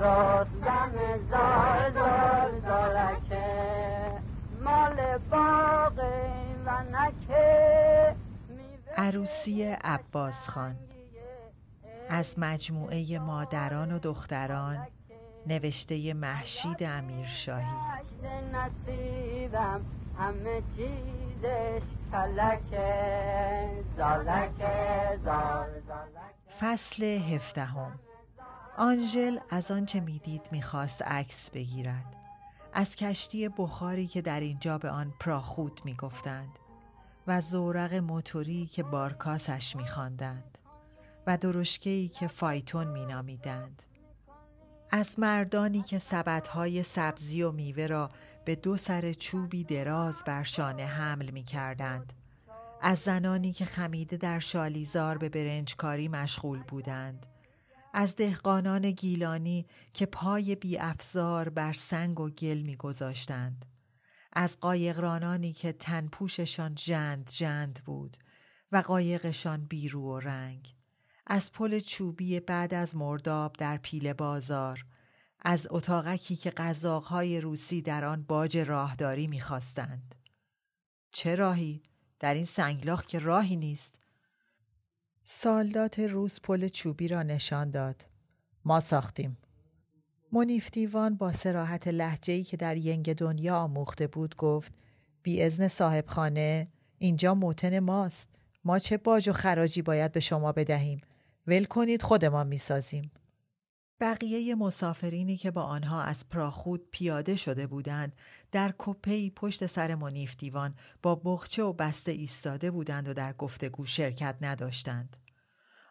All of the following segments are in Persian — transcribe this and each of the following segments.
رستم مال باغ ونکه عروسی عباس خان. از مجموعه مادران و دختران نوشته محشید امیرشاهی. نصیبم همه چیزش کلکه. فصل هفدهم. آنژل از آنچه می‌دید می‌خواست عکس بگیرد از کشتی بخاری که در اینجا به آن پراخوت می‌گفتند و زورق موتوری که بارکاسش میخواندند و درشکه‌ای که فایتون مینامیدند از مردانی که سبدهای سبزی و میوه را به دو سر چوبی دراز بر شانه حمل می کردند. از زنانی که خمیده در شالیزار به برنجکاری مشغول بودند. از دهقانان گیلانی که پای بی افزار بر سنگ و گل می گذاشتند. از قایقرانانی که تنپوششان جند جند بود و قایقشان بیرو و رنگ. از پل چوبی بعد از مرداب در پیل بازار از اتاقکی که قزاقهای روسی در آن باج راهداری می‌خواستند چه راهی در این سنگلاخ که راهی نیست سالدات روس پل چوبی را نشان داد. ما ساختیم. منیف دیوان با سراحت لحجه‌ای که در ینگ دنیا آموخته بود گفت بی ازن صاحب خانه اینجا موتن ماست. ما چه باج و خراجی باید به شما بدهیم. ول کنید خودمان می‌سازیم. بقیه مسافرینی که با آنها از پراخود پیاده شده بودند در کپی پشت سر منیف دیوان با بخچه و بسته ایستاده بودند و در گفتگو شرکت نداشتند.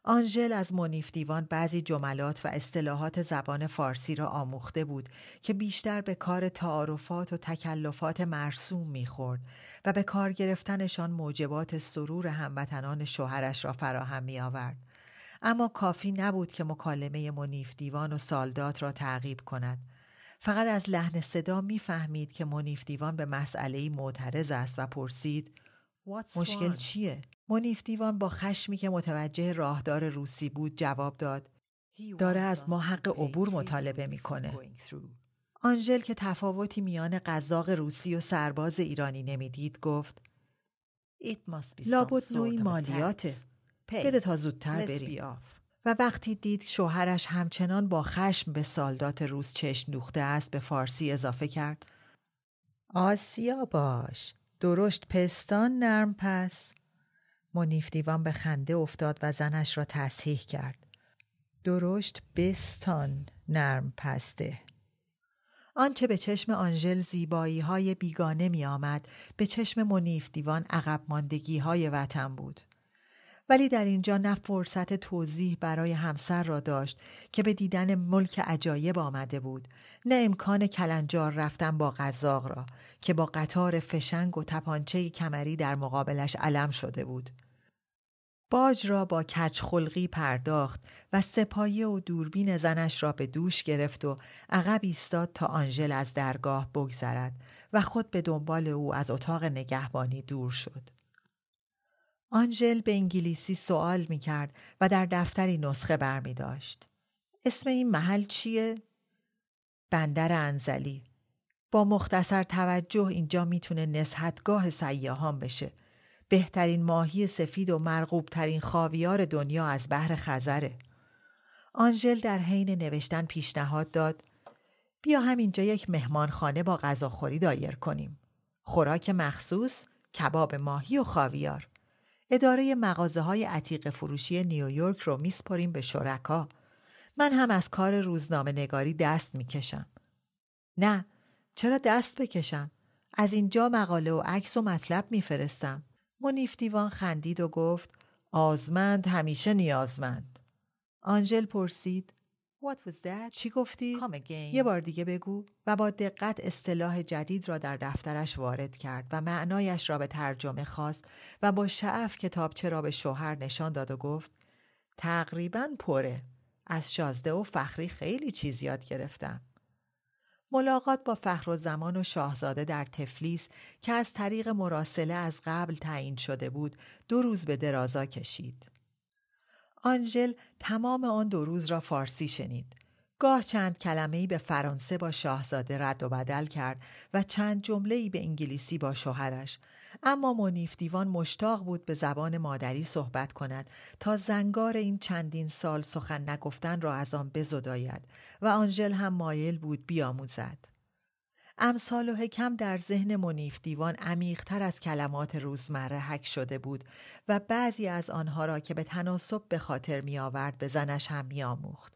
آنژل از منیف دیوان بعضی جملات و اصطلاحات زبان فارسی را آموخته بود که بیشتر به کار تعارفات و تکلفات مرسوم می‌خورد و به کار گرفتنشان موجبات سرور هموطنان شوهرش را فراهم می آورد. اما کافی نبود که مکالمه منیف دیوان و سالدات را تعقیب کند. فقط از لحن صدا می‌فهمید که منیف دیوان به مسئله معترض است و پرسید مشکل چیه؟ منیف دیوان با خشمی که متوجه راهدار روسی بود جواب داد داره از ما حق عبور مطالبه می‌کنه. آنژل که تفاوتی میان قزاق روسی و سرباز ایرانی نمی‌دید گفت لابد نوعی مالیاته بده تا زودتر بریم. و وقتی دید شوهرش همچنان با خشم به سالدات روز چشم دوخته است به فارسی اضافه کرد. آسیا باش. درشت پستان نرم پس. منیف دیوان به خنده افتاد و زنش را تصحیح کرد. درشت بستان نرم پسته. آنچه به چشم آنژل زیبایی های بیگانه می آمد به چشم منیف دیوان عقب ماندگی های وطن بود. ولی در اینجا نه فرصت توضیح برای همسر را داشت که به دیدن ملک عجایب آمده بود نه امکان کلنجار رفتن با غذاق را که با قطار فشنگ و تپانچه کمری در مقابلش علم شده بود باج را با کچ خلقی پرداخت و سپایه و دوربین زنش را به دوش گرفت و عقب ایستاد تا آنژل از درگاه بگذرد و خود به دنبال او از اتاق نگهبانی دور شد. آنژل به انگلیسی سوال می کرد و در دفتری نسخه بر می داشت. اسم این محل چیه؟ بندر انزلی. با مختصر توجه اینجا می‌تونه نسحتگاه سیاهان بشه. بهترین ماهی سفید و مرغوب ترین خاویار دنیا از بحر خزره. آنژل در حین نوشتن پیشنهاد داد بیا همینجا یک مهمانخانه با غذاخوری دایر کنیم. خوراک مخصوص، کباب ماهی و خاویار. اداره مغازه های عتیق فروشی نیویورک رو میسپریم به شرکا. من هم از کار روزنامه نگاری دست می‌کشم. نه، چرا دست بکشم؟ از اینجا مقاله و عکس و مطلب میفرستم. منیف دیوان خندید و گفت آزمند همیشه نیازمند. آنژل پرسید What was that? چی گفتی؟ یه بار دیگه بگو و با دقت اصطلاح جدید را در دفترش وارد کرد و معنایش را به ترجمه خواست و با شعف کتابچه را به شوهر نشان داد و گفت تقریبا پره. از شازده و فخری خیلی چیز یاد گرفتم. ملاقات با فخر و زمان و شاهزاده در تفلیس که از طریق مراسله از قبل تعیین شده بود دو روز به درازا کشید. آنژل تمام آن دو روز را فارسی شنید. گاه چند کلمه‌ای به فرانسه با شاهزاده رد و بدل کرد و چند جمله‌ای به انگلیسی با شوهرش اما منیف دیوان مشتاق بود به زبان مادری صحبت کند تا زنگار این چندین سال سخن نگفتن را از آن بزداید و آنژل هم مایل بود بیاموزد امثال و حکم در ذهن منیف دیوان عمیقتر از کلمات روزمره حک شده بود و بعضی از آنها را که به تناسب به خاطر می آورد به زنش هم می آموخت.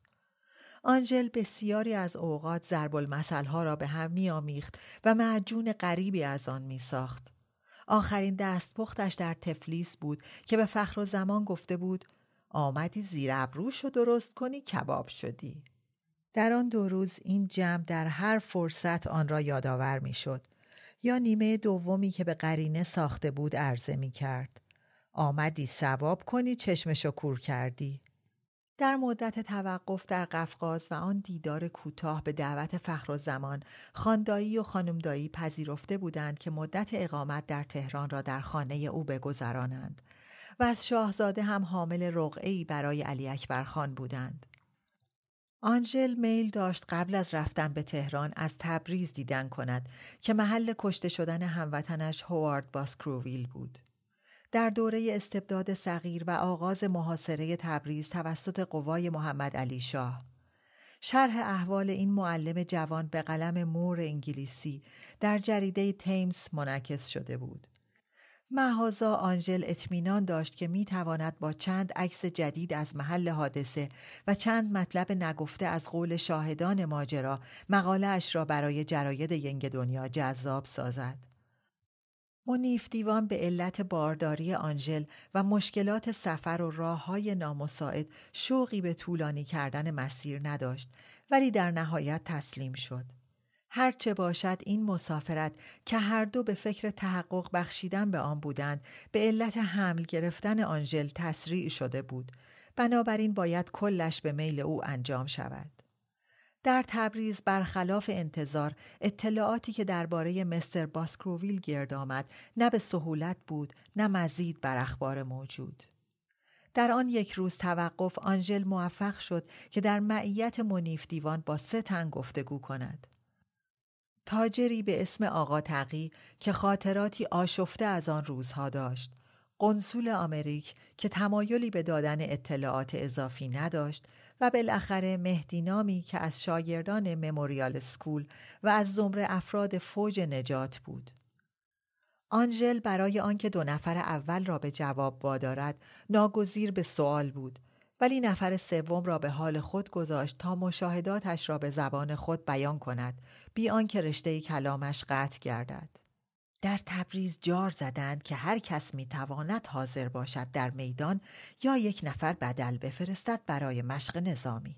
آنجل بسیاری از اوقات ضرب ها را به هم می آمیخت و معجون غریبی از آن می ساخت. آخرین دستپختش در تفلیس بود که به فخر و زمان گفته بود آمدی زیر ابروش و درست کنی کباب شدی. در آن دو روز این جمع در هر فرصت آن را یادآور می شد. یا نیمه دومی که به قرینه ساخته بود عرضه می کرد. آمدی سواب کنی چشمشو کور کردی. در مدت توقف در قفقاز و آن دیدار کوتاه به دعوت فخر و زمان خاندایی و خانمدایی پذیرفته بودند که مدت اقامت در تهران را در خانه او بگذرانند و از شاهزاده هم حامل رقعی برای علی اکبر خان بودند. آنژل میل داشت قبل از رفتن به تهران از تبریز دیدن کند که محل کشته شدن هموطنش هوارد باسکروویل بود. در دوره استبداد صغیر و آغاز محاصره تبریز توسط قوای محمد علی شاه شرح احوال این معلم جوان به قلم مور انگلیسی در جریده تیمز منعکس شده بود. محازا آنژل اطمینان داشت که می تواند با چند عکس جدید از محل حادثه و چند مطلب نگفته از قول شاهدان ماجرا مقاله اش را برای جراید ینگ دنیا جذاب سازد. منیف دیوان به علت بارداری آنژل و مشکلات سفر و راه های نامساعد شوقی به طولانی کردن مسیر نداشت ولی در نهایت تسلیم شد. هرچه باشد این مسافرت که هر دو به فکر تحقق بخشیدن به آن بودند به علت حمل گرفتن آنژل تسریع شده بود. بنابراین باید کلش به میل او انجام شود. در تبریز برخلاف انتظار اطلاعاتی که درباره مستر باسکروویل گرد آمد نه به سهولت بود نه مزید بر اخبار موجود. در آن یک روز توقف آنژل موفق شد که در معیت منیف دیوان با سه تن گفتگو کند. تاجری به اسم آقا تقی که خاطراتی آشفته از آن روزها داشت قنصول آمریک که تمایلی به دادن اطلاعات اضافی نداشت و بالاخره مهدی نامی که از شاگردان مموریال سکول و از زمره افراد فوج نجات بود. آنژل برای آنکه دو نفر اول را به جواب وادارد ناگزیر به سوال بود ولی نفر سوم را به حال خود گذاشت تا مشاهداتش را به زبان خود بیان کند بی آنکه رشته کلامش قطع گردد. در تبریز جار زدند که هر کس می تواند حاضر باشد در میدان یا یک نفر بدل بفرستد برای مشق نظامی.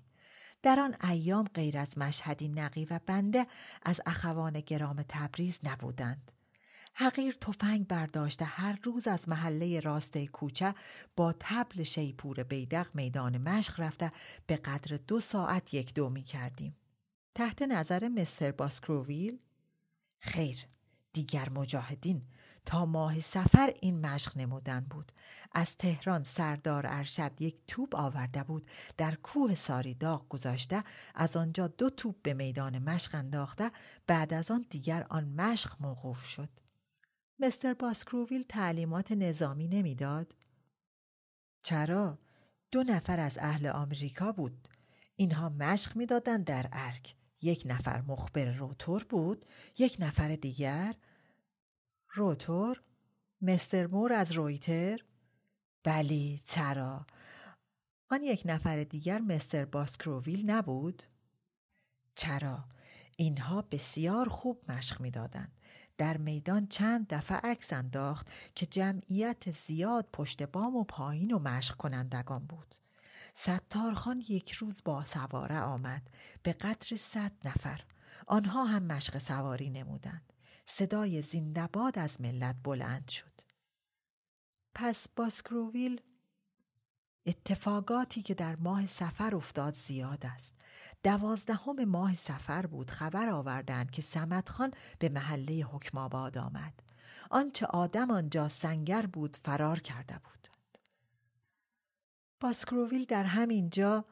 در آن ایام غیر از مشهدی نقی و بنده از اخوان گرام تبریز نبودند. حقیر تفنگ برداشته هر روز از محله راسته کوچه با تبل شیپور بیدق میدان مشق رفته به قدر دو ساعت یک دو می کردیم. تحت نظر مستر باسکروویل؟ خیر، دیگر مجاهدین تا ماه سفر این مشق نمودن بود از تهران سردار ارشب یک توپ آورده بود در کوه ساری داغ گذاشته از آنجا دو توپ به میدان مشق انداخته بعد از آن دیگر آن مشق موقوف شد مستر باسکروویل تعلیمات نظامی نمی‌داد؟ چرا؟ دو نفر از اهل آمریکا بود. اینها مشق می‌دادند در ارک. یک نفر مخبر روتور بود، یک نفر دیگر روتور؟ مستر مور از رویتر؟ بلی چرا؟ آن یک نفر دیگر مستر باسکروویل نبود؟ چرا؟ اینها بسیار خوب مشق می‌دادند. در میدان چند دفعه عکس انداخت که جمعیت زیاد پشت بام و پایین و مشق کنندگان بود. ستارخان یک روز با سواره آمد به قدر صد نفر. آنها هم مشق سواری نمودند. صدای زیندباد از ملت بلند شد. پس باسکروویل اتفاقاتی که در ماه سفر افتاد زیاد است. دوازدهم ماه سفر بود خبر آوردند که سمت خان به محله حکم آباد آمد. آنچه آدم آنجا سنگر بود فرار کرده بود. باسکروویل در همین جا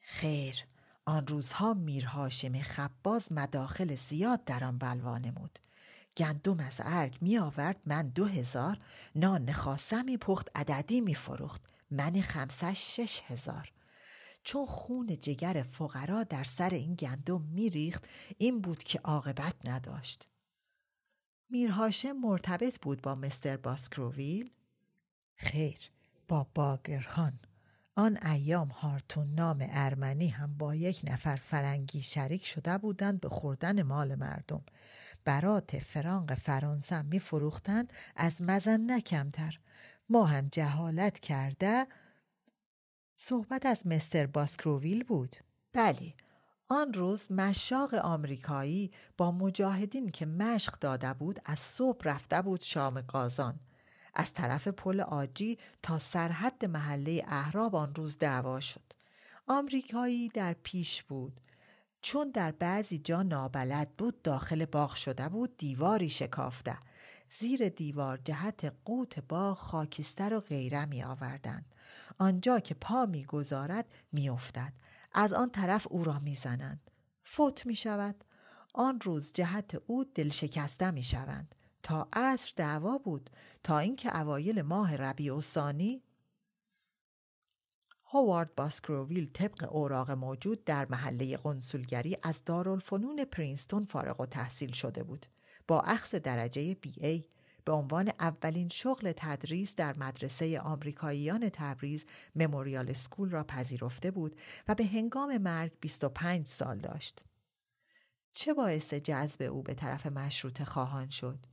خیر آن روزها میر هاشم خباز مداخل زیاد در آن بلوا نمود. گندم از ارگ می آورد من دو هزار نان نخاسه می پخت عددی می فروخت من خمسش شش هزار. چون خون جگر فقرا در سر این گندم میریخت این بود که عاقبت نداشت. میرهاشم مرتبط بود با مستر باسکروویل؟ خیر با باگرخان آن ایام هارتون نام ارمنی هم با یک نفر فرنگی شریک شده بودند به خوردن مال مردم. برات فرانق فرانسه می فروختند از مزن نکمتر ما هم جهالت کرده صحبت از مستر باسکروویل بود. بله آن روز مشاق آمریکایی با مجاهدین که مشق داده بود از صبح رفته بود شام قازان. از طرف پل آجی تا سرحد محله اهراب آن روز دعوا شد. آمریکایی در پیش بود. چون در بعضی جا نابلد بود داخل باغ شده بود دیواری شکافته. زیر دیوار جهت قوت باغ خاکستر و غیره می آوردند. آنجا که پا می گذارد می افتد. از آن طرف او را می زنند. فوت می شود. آن روز جهت او دل شکسته می شوند. تا عصر دعوا بود تا اینکه اوایل ماه ربیع و ثانی هوارد باسکروویل طبق اوراق موجود در محله قنسولگری از دارالفنون پرینستون فارغ و تحصیل شده بود. با اخذ درجه بی ای به عنوان اولین شغل تدریس در مدرسه آمریکاییان تبریز مموریال سکول را پذیرفته بود و به هنگام مرگ 25 سال داشت. چه باعث جذب او به طرف مشروط خواهان شد؟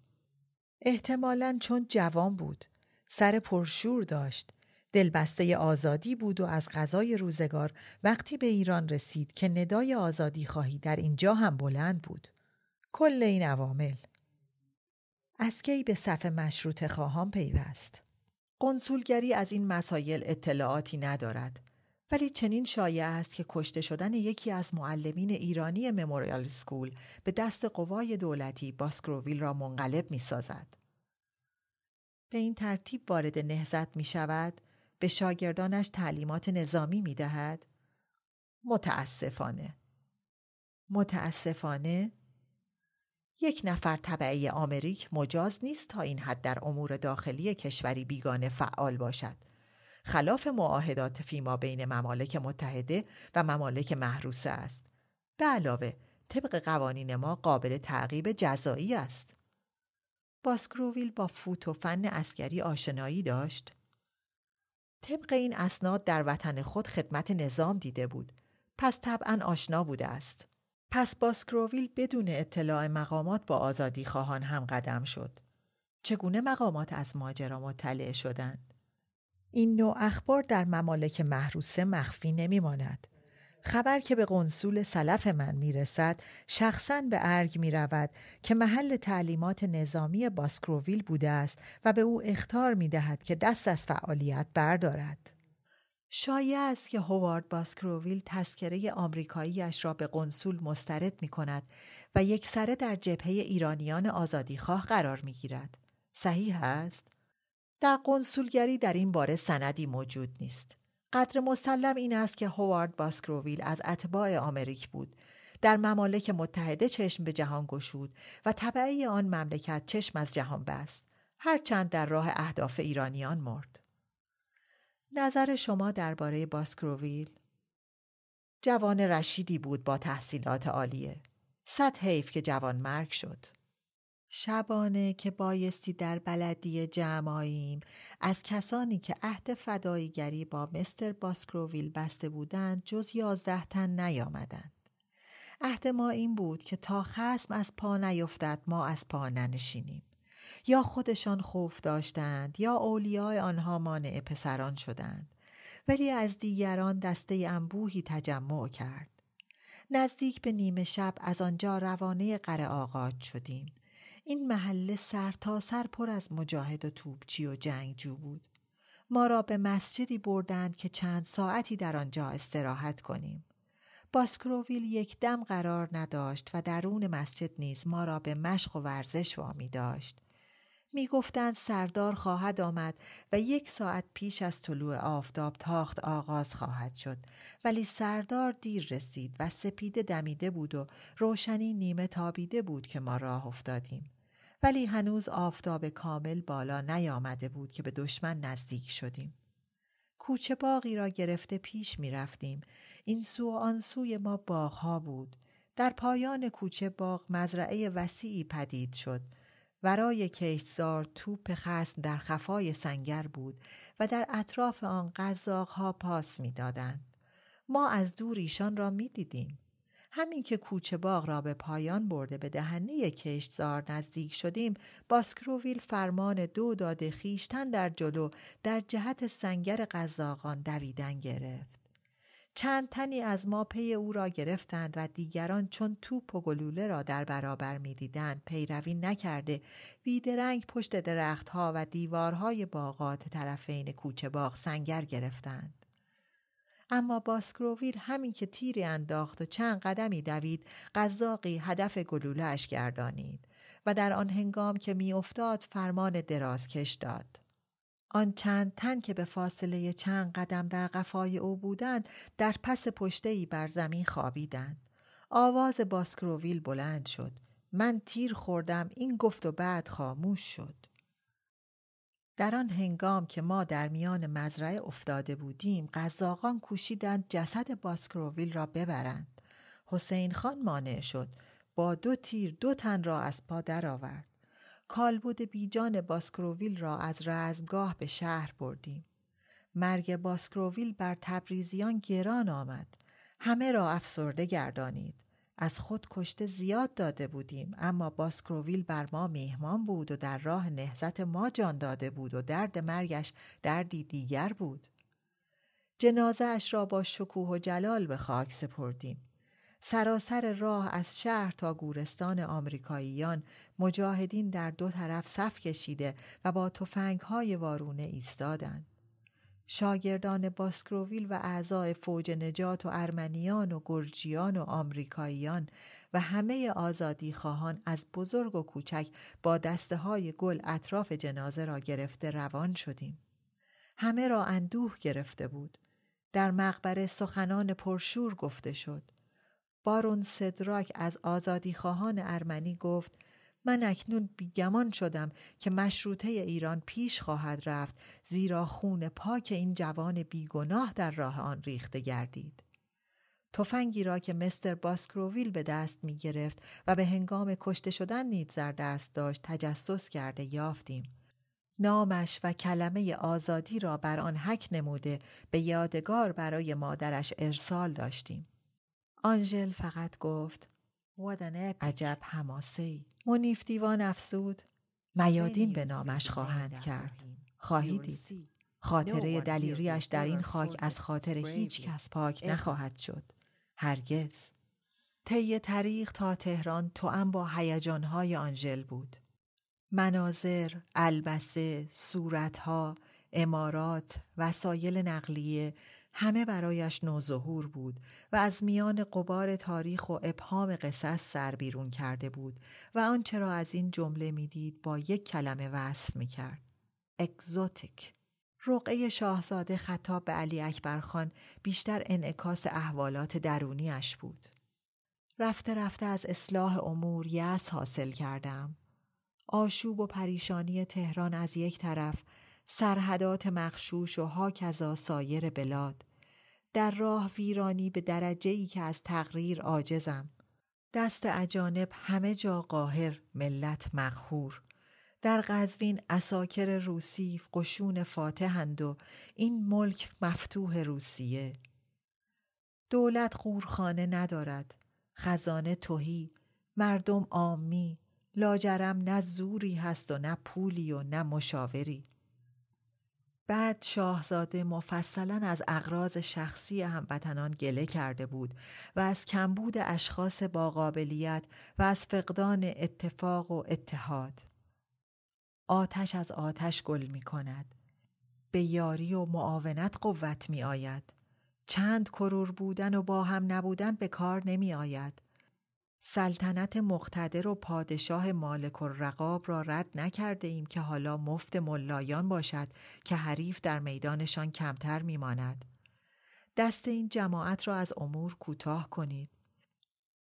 احتمالاً چون جوان بود، سر پرشور داشت، دلبسته آزادی بود و از غذای روزگار وقتی به ایران رسید که ندای آزادی خواهی در اینجا هم بلند بود. کل این عوامل از کی به صف مشروط خواهان پیوست قنسولگری از این مسایل اطلاعاتی ندارد ولی چنین شایع است که کشته شدن یکی از معلمین ایرانی مموریال سکول به دست قوای دولتی باسکروویل را منقلب می سازد. به این ترتیب وارد نهزت می شود به شاگردانش تعلیمات نظامی می دهد؟ متاسفانه متاسفانه یک نفر طبعی آمریک مجاز نیست تا این حد در امور داخلی کشوری بیگانه فعال باشد. خلاف معاهدات فیما بین ممالک متحده و ممالک محروسه است. به علاوه طبق قوانین ما قابل تعقیب جزایی است. باسکروویل با فوت و فن اسکری آشنایی داشت. طبق این اسناد در وطن خود خدمت نظام دیده بود. پس طبعا آشنا بوده است. پس باسکروویل بدون اطلاع مقامات با آزادی خواهان هم قدم شد. چگونه مقامات از ماجرا مطلع شدند؟ این نوع اخبار در ممالک محروسه مخفی نمیماند. خبر که به قنصول سلف من می‌رسد شخصا به ارگ می رود که محل تعلیمات نظامی باسکروویل بوده است و به او اختار می دهد که دست از فعالیت بردارد. شایع است که هوارد باسکروویل تذکره آمریکاییش را به قنصول مسترد می کند و یک سره در جبهه ایرانیان آزادیخواه قرار می گیرد. صحیح است؟ در قنصولگری در این باره سندی موجود نیست. قدر مسلم این است که هوارد باسکروویل از اتباع آمریک بود. در ممالک متحده چشم به جهان گشود و طبعی آن مملکت چشم از جهان بست. هرچند در راه اهداف ایرانیان مرد. نظر شما درباره باسکروویل؟ جوان رشیدی بود با تحصیلات عالیه. صد حیف که جوان مرگ شد. شبانه که بایستی در بلدی جمعاییم از کسانی که عهد فداییگری با مستر باسکروویل بسته بودند جز یازده تن نیامدند. عهد ما این بود که تا خسم از پا نیفتد ما از پا ننشینیم. یا خودشان خوف داشتند یا اولیای آنها مانع پسران شدند. ولی از دیگران دسته انبوهی تجمع کرد. نزدیک به نیمه شب از آنجا روانه قره آغاز شدیم. این محله تا سر پر از مجاهد و توبچی و جنگجو بود. ما را به مسجدی بردند که چند ساعتی در آنجا استراحت کنیم. باسکروویل یک دم قرار نداشت و درون مسجد نیز ما را به مشق و ورزش وامی داشت. می گفتند سردار خواهد آمد و یک ساعت پیش از طلوع آفتاب تاخت آغاز خواهد شد ولی سردار دیر رسید و سپیده دمیده بود و روشنی نیمه تابیده بود که ما راه افتادیم. ولی هنوز آفتاب کامل بالا نیامده بود که به دشمن نزدیک شدیم. کوچه باقی را گرفته پیش می رفتیم. این سو و آن سوی ما باغها بود. در پایان کوچه باغ مزرعه وسیعی پدید شد. ورای کشتزار توپ خسم در خفای سنگر بود و در اطراف آن قزاقها پاس می دادند. ما از دور ایشان را می دیدیم. همین که کوچه باغ را به پایان برده به دهنه کشتزار نزدیک شدیم باسکروویل فرمان دو داده خیشتن در جلو در جهت سنگر قزاقان دویدن گرفت. چند تنی از ما پی او را گرفتند و دیگران چون توپ و گلوله را در برابر می‌دیدند پیروی نکرده بیدرنگ پشت درختها و دیوارهای باغات طرفین کوچه باغ سنگر گرفتند. اما باسکروویل همین که تیری انداخت و چند قدمی دوید قزاقی هدف گلولهاش گردانید و در آن هنگام که میافتاد فرمان درازکش داد. آن چند تن که به فاصله چند قدم در قفای او بودند در پس پشته ای بر زمین خوابیدند. آواز باسکروویل بلند شد. من تیر خوردم این گفت و بعد خاموش شد. در آن هنگام که ما در میان مزرعه افتاده بودیم قزاقان کوشیدند جسد باسکروویل را ببرند. حسین خان مانع شد با دو تیر دو تن را از پا درآورد. کالبد بیجان باسکروویل را از رزمگاه به شهر بردیم. مرگ باسکروویل بر تبریزیان گران آمد. همه را افسرده گردانید. از خود کشته زیاد داده بودیم اما باسکروویل بر ما میهمان بود و در راه نهزت ما جان داده بود و درد مرگش دردی دیگر بود. جنازه اش را با شکوه و جلال به خاک سپردیم. سراسر راه از شهر تا گورستان آمریکاییان مجاهدین در دو طرف صف کشیده و با های وارونه ایستادند. شاگردان باسکروویل و اعضای فوج نجات و ارمنیان و گرجیان و آمریکاییان و همه آزادی خواهان از بزرگ و کوچک با دسته های گل اطراف جنازه را گرفته روان شدیم. همه را اندوه گرفته بود. در مقبره سخنان پرشور گفته شد. بارون سدراک از آزادی خواهان ارمنی گفت من اکنون بیگمان شدم که مشروطه ایران پیش خواهد رفت زیرا خون پاک این جوان بیگناه در راه آن ریخته گردید. تفنگی را که مستر باسکروویل به دست می گرفت و به هنگام کشته شدن نیز در دست داشت تجسس کرده یافتیم. نامش و کلمه آزادی را بر آن حک نموده به یادگار برای مادرش ارسال داشتیم. آنژل فقط گفت عجب حماسه منیف دیوان افسود میادین به نامش خواهند کرد. خواهی دید خاطره دلیریش در این خاک از خاطر هیچ کس پاک نخواهد شد. هرگز. طی تاریخ تا تهران توام با هیجانهای آنژل بود. مناظر، البسه، صورتها، امارات، وسایل نقلیه همه برایش نوظهور بود و از میان قبار تاریخ و ابهام قصص سر بیرون کرده بود و آنچه را از این جمله می‌دید با یک کلمه وصف می‌کرد. اکزوتیک رقعه شاهزاده خطاب به علی اکبر خان بیشتر انعکاس احوالات درونیش بود. رفته رفته از اصلاح امور یس حاصل کردم. آشوب و پریشانی تهران از یک طرف سرحدات مخشوش و هاکذا سایر بلاد. در راه ویرانی به درجه ای که از تقریر عاجزم. دست اجانب همه جا قاهر ملت مغهور در قزوین اساکر روسی قشون فاتحند و این ملک مفتوح روسیه. دولت قورخانه ندارد. خزانه توهی مردم آمی لاجرم نه زوری هست و نه پولی و نه مشاوری. بعد شاهزاده مفصلا از اغراض شخصی هموطنان گله کرده بود و از کمبود اشخاص با قابلیت و از فقدان اتفاق و اتحاد. آتش از آتش گل می کند. به یاری و معاونت قوت می آید. چند کرور بودن و با هم نبودن به کار نمی آید. سلطنت مقتدر و پادشاه مالک الرقاب را رد نکرده ایم که حالا مفت ملایان باشد که حریف در میدانشان کمتر میماند. دست این جماعت را از امور کوتاه کنید.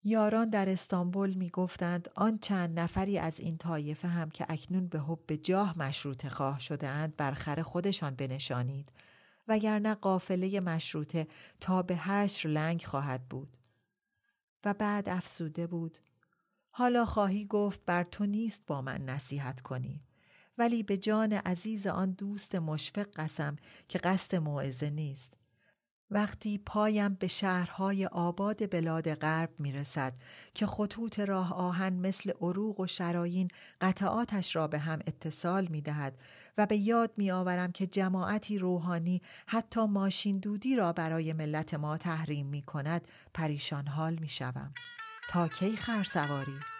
یاران در استانبول می گفتند آن چند نفری از این طایفه هم که اکنون به حب جاه مشروط خواه شده اند برخر خودشان بنشانید وگرنه قافله مشروطه تا به هشر لنگ خواهد بود. و بعد افسوده بود. حالا خواهی گفت بر تو نیست با من نصیحت کنی. ولی به جان عزیز آن دوست مشفق قسم که قصد موعظه نیست. وقتی پایم به شهرهای آباد بلاد غرب می رسد که خطوط راه آهن مثل عروق و شراین قطعاتش را به هم اتصال می دهد و به یاد می آورم که جماعتی روحانی حتی ماشین دودی را برای ملت ما تحریم می کند پریشان حال می شوم. تا کی خرسواری؟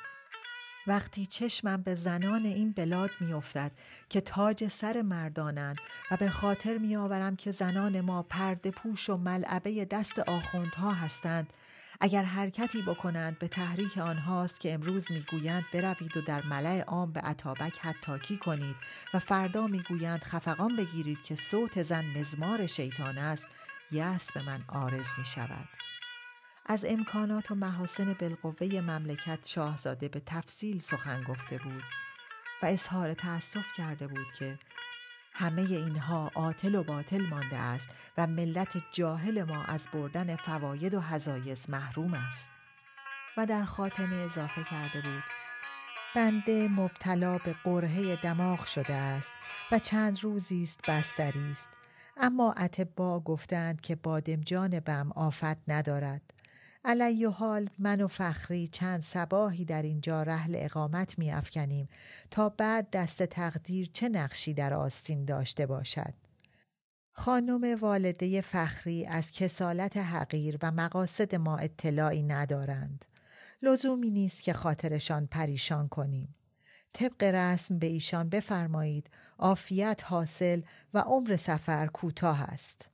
وقتی چشمم به زنان این بلاد میافتد که تاج سر مردانند و به خاطر میآورم که زنان ما پرده پوش و ملعبه دست آخوندها هستند اگر حرکتی بکنند به تحریک آنهاست که امروز می‌گویند بروید و در ملع عام به عطابک حتاکی کنید و فردا می‌گویند خفقان بگیرید که صوت زن مزمار شیطان است یس به من آرز می شود. از امکانات و محاسن بالقوه مملکت شاهزاده به تفصیل سخن گفته بود و اظهار تأسف کرده بود که همه اینها عاطل و باطل مانده است و ملت جاهل ما از بردن فواید و حزایز محروم است. و در خاتمه اضافه کرده بود بنده مبتلا به قرهه دماغ شده است و چند روزی است بستری است. اما اتبا گفتند که بادمجان بم آفت ندارد. علی حال من و فخری چند سباهی در اینجا رحل اقامت می افکنیم تا بعد دست تقدیر چه نقشی در آستین داشته باشد. خانم والده فخری از کسالت حقیر و مقاصد ما اطلاعی ندارند. لزومی نیست که خاطرشان پریشان کنیم. طبق رسم به ایشان بفرمایید عافیت حاصل و عمر سفر کوتاه است.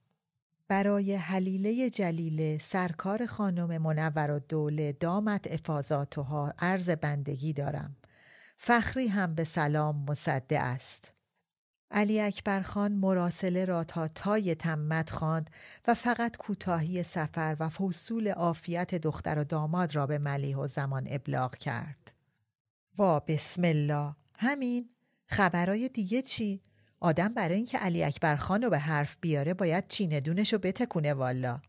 برای حلیله جلیله سرکار خانم منور و دوله دامت افاظاتها عرض بندگی دارم. فخری هم به سلام مصده است. علی اکبر خان مراسله را تا تای تمت خواند و فقط کوتاهی سفر و فصول عافیت دختر و داماد را به ملیح و زمان ابلاغ کرد. وا بسم الله همین خبرای دیگه چی؟ آدم برای اینکه علی اکبر خان رو به حرف بیاره باید چینه دونش رو بتکونه والا.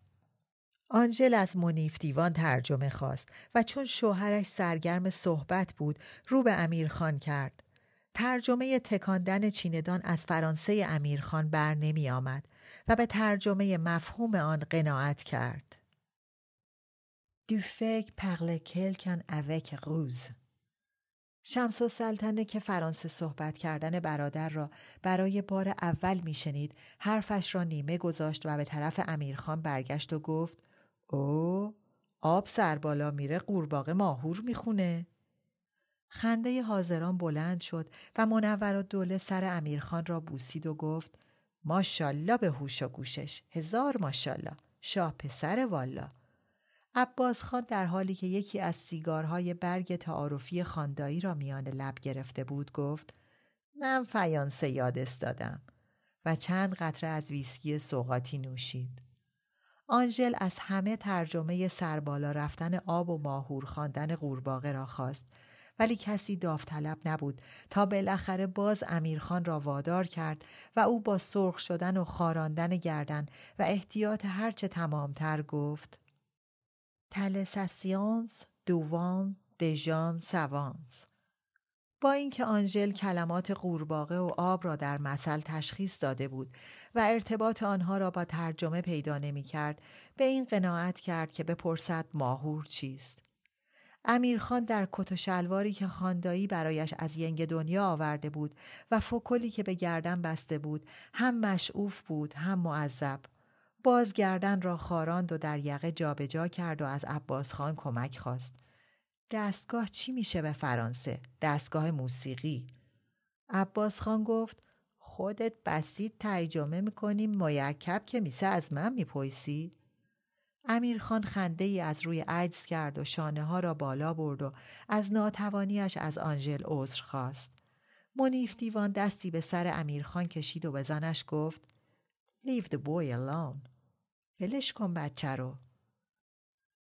آنژل از منیف دیوان ترجمه خواست و چون شوهرش سرگرم صحبت بود رو به امیر خان کرد. ترجمه تکاندن چیندان از فرانسه امیرخان بر نمی آمد و به ترجمه مفهوم آن قناعت کرد. Du fake parle quelqu'un avec ruse. شمس و سلطنه که فرانسه صحبت کردن برادر را برای بار اول میشنید حرفش را نیمه گذاشت و به طرف امیرخان برگشت و گفت او آب سر بالا میره قورباغه ماهور می‌خونه. خنده حاضران بلند شد و منور و دوله سر امیرخان را بوسید و گفت ماشالله به هوش و گوشش هزار ماشالله شاه پسر والا. عباس خان در حالی که یکی از سیگارهای برگ تعارفی خاندایی را میان لب گرفته بود گفت من فیانسه یاد استادم و چند قطره از ویسکی سوغاتی نوشید. آنژل از همه ترجمه سربالا رفتن آب و ماهور خواندن قورباغه را خواست ولی کسی داوطلب نبود تا بالاخره باز امیرخان را وادار کرد و او با سرخ شدن و خاراندن گردن و احتیاط هرچه تمامتر گفت تلساسیونس دووان دژان سوانس با اینکه آنژل کلمات قورباغه و آب را در مثل تشخیص داده بود و ارتباط آنها را با ترجمه پیدا نمی کرد به این قناعت کرد که بپرسد ماهور چیست. امیرخان در کت و شلواری که خاندایی برایش از ینگ دنیا آورده بود و فکلی که به گردن بسته بود هم مشعوف بود هم معذب. باز گردن را خاراند و در یقه جابجا جا کرد و از عباس خان کمک خواست. دستگاه چی میشه به فرانسه؟ دستگاه موسیقی. عباس خان گفت خودت بسید ترجمه می‌کنی میکب که میسه از من میپویسی؟ امیر خان خنده ای از روی عجز کرد و شانه ها را بالا برد و از ناتوانیش از آنژل عذر خواست. منیف دیوان دستی به سر امیرخان کشید و به زنش گفت Leave the boy alone. ولش کن بچه رو.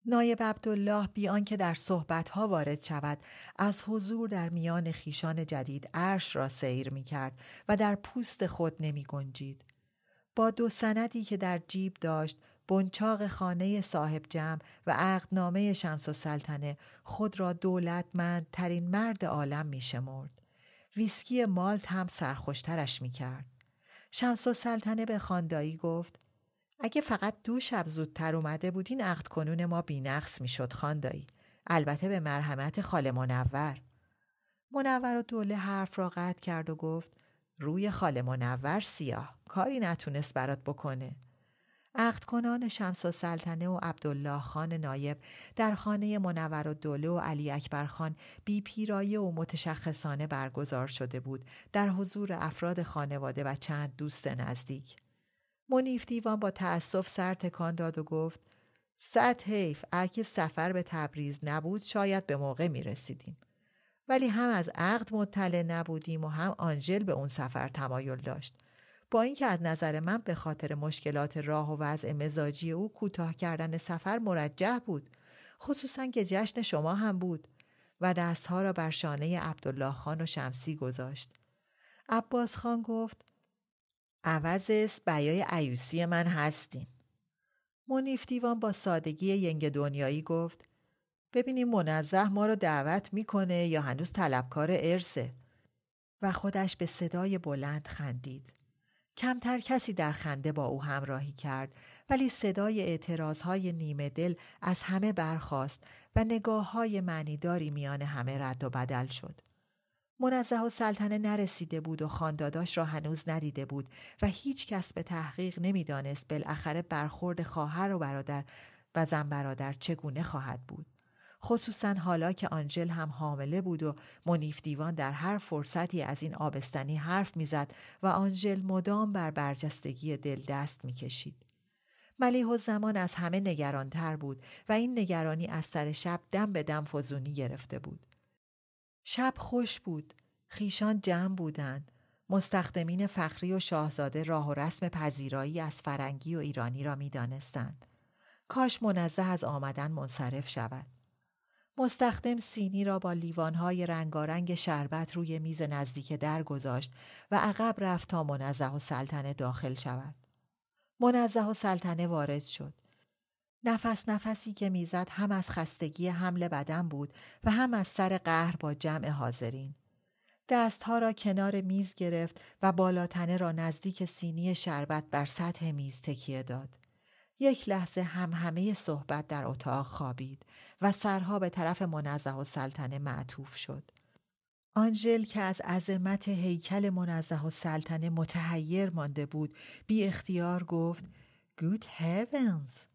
نایب عبدالله بیان که در صحبتها وارد شود از حضور در میان خیشان جدید عرش را سیر می کرد و در پوست خود نمی گنجید. با دو سندی که در جیب داشت بنچاق خانه صاحب جمع و عقدنامه شمس و سلطنه خود را دولتمند ترین مرد عالم می شمرد. ویسکی مالت هم سرخوشترش می کرد. شمس و سلطنه به خاندایی گفت اگه فقط دو شب زودتر اومده بودین عقد کنون ما بینقص می‌شد خاندایی البته به مرحمت خاله منور. منور و دوله حرف را قطع کرد و گفت روی خاله منور سیاه کاری نتونست برات بکنه. عقد کنان شمس و سلطنه و عبدالله خان نایب در خانه منور و دوله و علی اکبر خان بی پیرایه و متشخصانه برگزار شده بود در حضور افراد خانواده و چند دوست نزدیک. منیف دیوان با تأسف سر تکان داد و گفت صد حیف اگه سفر به تبریز نبود شاید به موقع می رسیدیم. ولی هم از عقد مطلع نبودیم و هم آنژل به اون سفر تمایل داشت. با اینکه از نظر من به خاطر مشکلات راه و وضع مزاجی او کوتاه کردن سفر مرجح بود خصوصا که جشن شما هم بود و دستها را بر شانه عبدالله خان و شمسی گذاشت عباس خان گفت عوض بیای عیوسی من هستین. منیف دیوان با سادگی ینگ دنیایی گفت ببینیم منزه ما رو دعوت می‌کنه یا هنوز طلبکار ارسه و خودش به صدای بلند خندید. کمتر کسی در خنده با او همراهی کرد ولی صدای اعتراضهای نیمه دل از همه برخاست و نگاه های معنیداری میان همه رد و بدل شد. منزه و سلطنه نرسیده بود و خانداداش را هنوز ندیده بود و هیچ کس به تحقیق نمی‌دانست بالاخره برخورد خواهر و برادر و زن برادر چگونه خواهد بود. خصوصا حالا که آنجل هم حامله بود و منیف دیوان در هر فرصتی از این آبستنی حرف می‌زد و آنژل مدام بر برجستگی دل دست می‌کشید. ملیح زمان از همه نگرانتر بود و این نگرانی از سر شب دم به دم فزونی گرفته بود. شب خوش بود. خیشان جمع بودند. مستخدمین فخری و شاهزاده راه و رسم پذیرایی از فرنگی و ایرانی را می دانستند. کاش منزه از آمدن منصرف شود. مستخدم سینی را با لیوانهای رنگارنگ شربت روی میز نزدیک در گذاشت و عقب رفت تا منزه و سلطنه داخل شود. منزه و سلطنه وارد شد. نفس نفسی که می‌زد هم از خستگی حمل بدن بود و هم از سر قهر با جمع حاضرین. دستها را کنار میز گرفت و بالاتنه را نزدیک سینی شربت بر سطح میز تکیه داد. یک لحظه هم همه صحبت در اتاق خوابید و سرها به طرف منزه و سلطنه معطوف شد. آنژل که از عظمت هیکل منزه و سلطنه متحیر مانده بود بی اختیار گفت Good heavens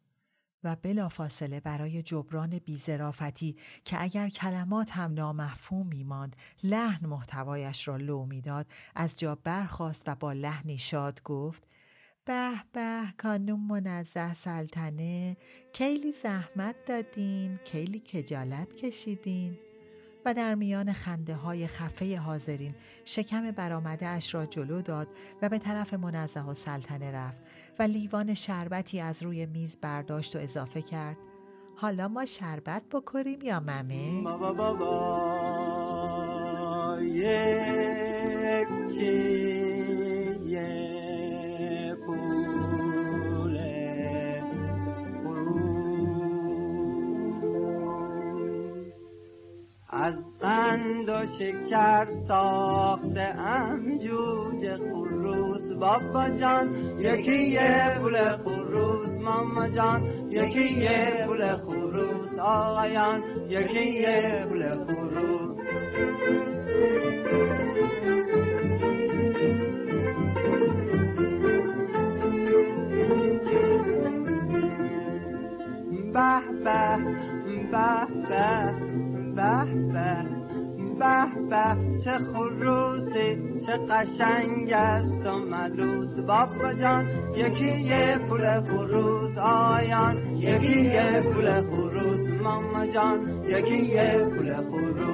و بلافاصله برای جبران بیزرافتی که اگر کلمات هم نامفهوم میماند لحن محتوایش را لو می‌داد از جا برخاست و با لحنی شاد گفت به به کانون منزه سلطنه کیلی زحمت دادین کیلی کجالت کشیدین. و در میان خنده های خفه حاضرین شکم برامده اش را جلو داد و به طرف منزه و سلطنه رفت و لیوان شربتی از روی میز برداشت و اضافه کرد حالا ما شربت بکریم یا ممه؟ شکر ساخته ام جوجه خروس بابا جان یکی یه پول خروس ماما جان یکی یه پول خروس آقایان یکی یه پول خروس به به به به به به به به چه خروسی چه قشنگ است و ملوس بابا جان یکی یه پول خروس آیان یکی یه پول خروس ماما جان یکی یه پول خروس